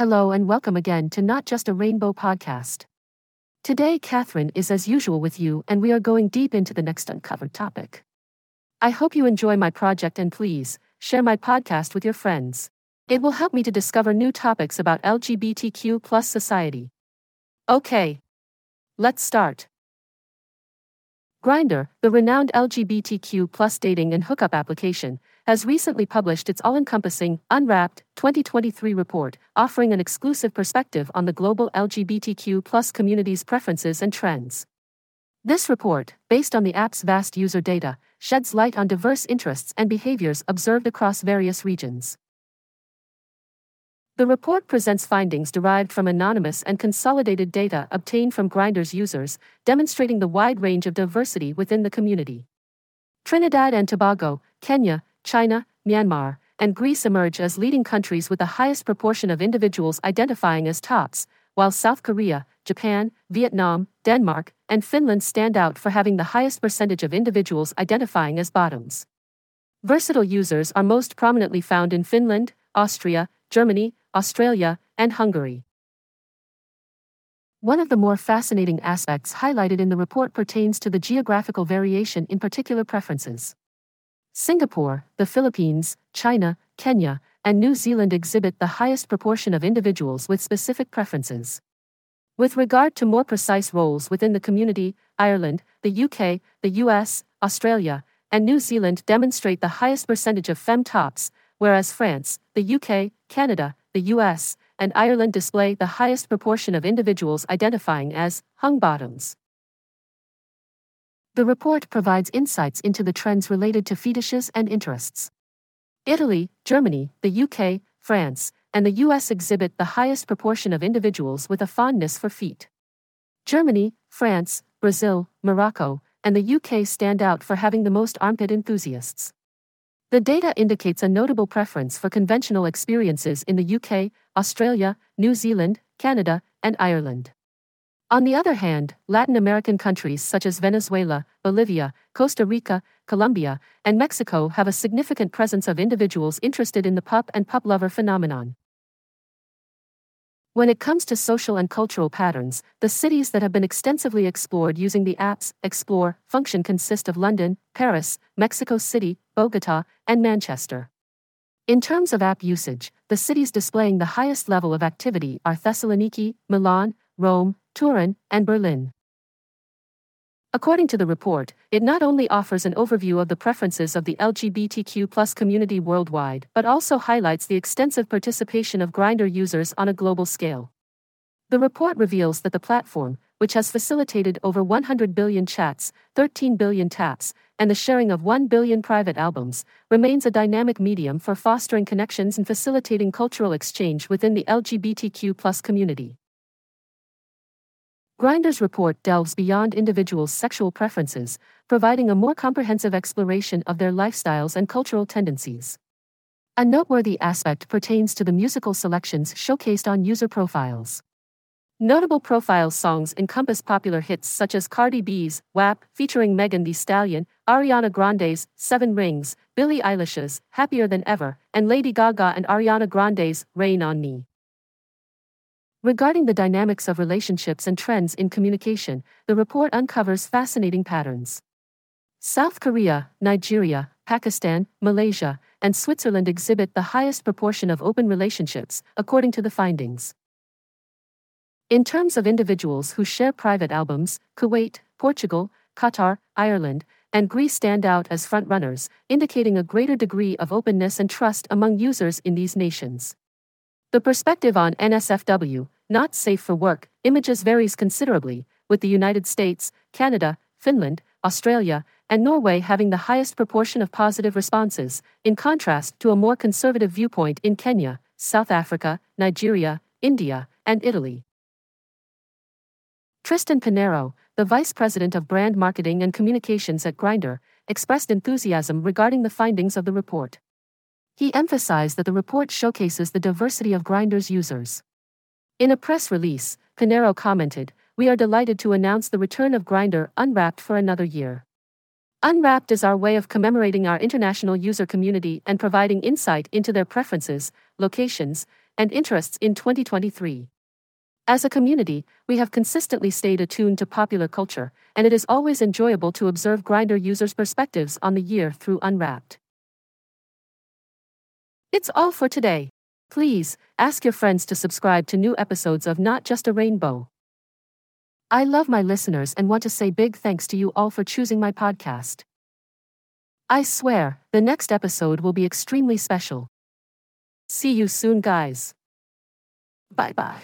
Hello and welcome again to Not Just a Rainbow podcast. Today, Catherine is as usual with you, and we are going deep into the next uncovered topic. I hope you enjoy my project and please share my podcast with your friends. It will help me to discover new topics about LGBTQ plus society. Okay, let's start. Grindr, the renowned LGBTQ plus dating and hookup application, has recently published its all encompassing, Unwrapped 2023 report, offering an exclusive perspective on the global LGBTQ plus community's preferences and trends. This report, based on the app's vast user data, sheds light on diverse interests and behaviors observed across various regions. The report presents findings derived from anonymous and consolidated data obtained from Grindr's users, demonstrating the wide range of diversity within the community. Trinidad and Tobago, Kenya, China, Myanmar, and Greece emerge as leading countries with the highest proportion of individuals identifying as tops, while South Korea, Japan, Vietnam, Denmark, and Finland stand out for having the highest percentage of individuals identifying as bottoms. Versatile users are most prominently found in Finland, Austria, Germany, Australia, and Hungary. One of the more fascinating aspects highlighted in the report pertains to the geographical variation in particular preferences. Singapore, the Philippines, China, Kenya, and New Zealand exhibit the highest proportion of individuals with specific preferences. With regard to more precise roles within the community, Ireland, the UK, the US, Australia, and New Zealand demonstrate the highest percentage of femme tops, whereas France, the UK, Canada, the US, and Ireland display the highest proportion of individuals identifying as hung bottoms. The report provides insights into the trends related to fetishes and interests. Italy, Germany, the UK, France, and the US exhibit the highest proportion of individuals with a fondness for feet. Germany, France, Brazil, Morocco, and the UK stand out for having the most armpit enthusiasts. The data indicates a notable preference for conventional experiences in the UK, Australia, New Zealand, Canada, and Ireland. On the other hand, Latin American countries such as Venezuela, Bolivia, Costa Rica, Colombia, and Mexico have a significant presence of individuals interested in the pup and pup lover phenomenon. When it comes to social and cultural patterns, the cities that have been extensively explored using the app's Explore function consist of London, Paris, Mexico City, Bogota, and Manchester. In terms of app usage, the cities displaying the highest level of activity are Thessaloniki, Milan, Rome, Turin, and Berlin. According to the report, it not only offers an overview of the preferences of the LGBTQ community worldwide, but also highlights the extensive participation of Grindr users on a global scale. The report reveals that the platform, which has facilitated over 100 billion chats, 13 billion taps, and the sharing of 1 billion private albums, remains a dynamic medium for fostering connections and facilitating cultural exchange within the LGBTQ community. Grindr's report delves beyond individuals' sexual preferences, providing a more comprehensive exploration of their lifestyles and cultural tendencies. A noteworthy aspect pertains to the musical selections showcased on user profiles. Notable profile songs encompass popular hits such as Cardi B's WAP featuring Megan Thee Stallion, Ariana Grande's Seven Rings, Billie Eilish's Happier Than Ever, and Lady Gaga and Ariana Grande's Rain on Me. Regarding the dynamics of relationships and trends in communication, the report uncovers fascinating patterns. South Korea, Nigeria, Pakistan, Malaysia, and Switzerland exhibit the highest proportion of open relationships, according to the findings. In terms of individuals who share private albums, Kuwait, Portugal, Qatar, Ireland, and Greece stand out as frontrunners, indicating a greater degree of openness and trust among users in these nations. The perspective on NSFW, not safe for work, images varies considerably, with the United States, Canada, Finland, Australia, and Norway having the highest proportion of positive responses, in contrast to a more conservative viewpoint in Kenya, South Africa, Nigeria, India, and Italy. Tristan Pinheiro, the vice president of brand marketing and communications at Grindr, expressed enthusiasm regarding the findings of the report. He emphasized that the report showcases the diversity of Grindr's users. In a press release, Pinheiro commented, We are delighted to announce the return of Grindr Unwrapped for another year. Unwrapped is our way of commemorating our international user community and providing insight into their preferences, locations, and interests in 2023. As a community, we have consistently stayed attuned to popular culture, and it is always enjoyable to observe Grindr users' perspectives on the year through Unwrapped. It's all for today. Please ask your friends to subscribe to new episodes of Not Just a Rainbow. I love my listeners and want to say big thanks to you all for choosing my podcast. I swear, the next episode will be extremely special. See you soon, guys. Bye bye.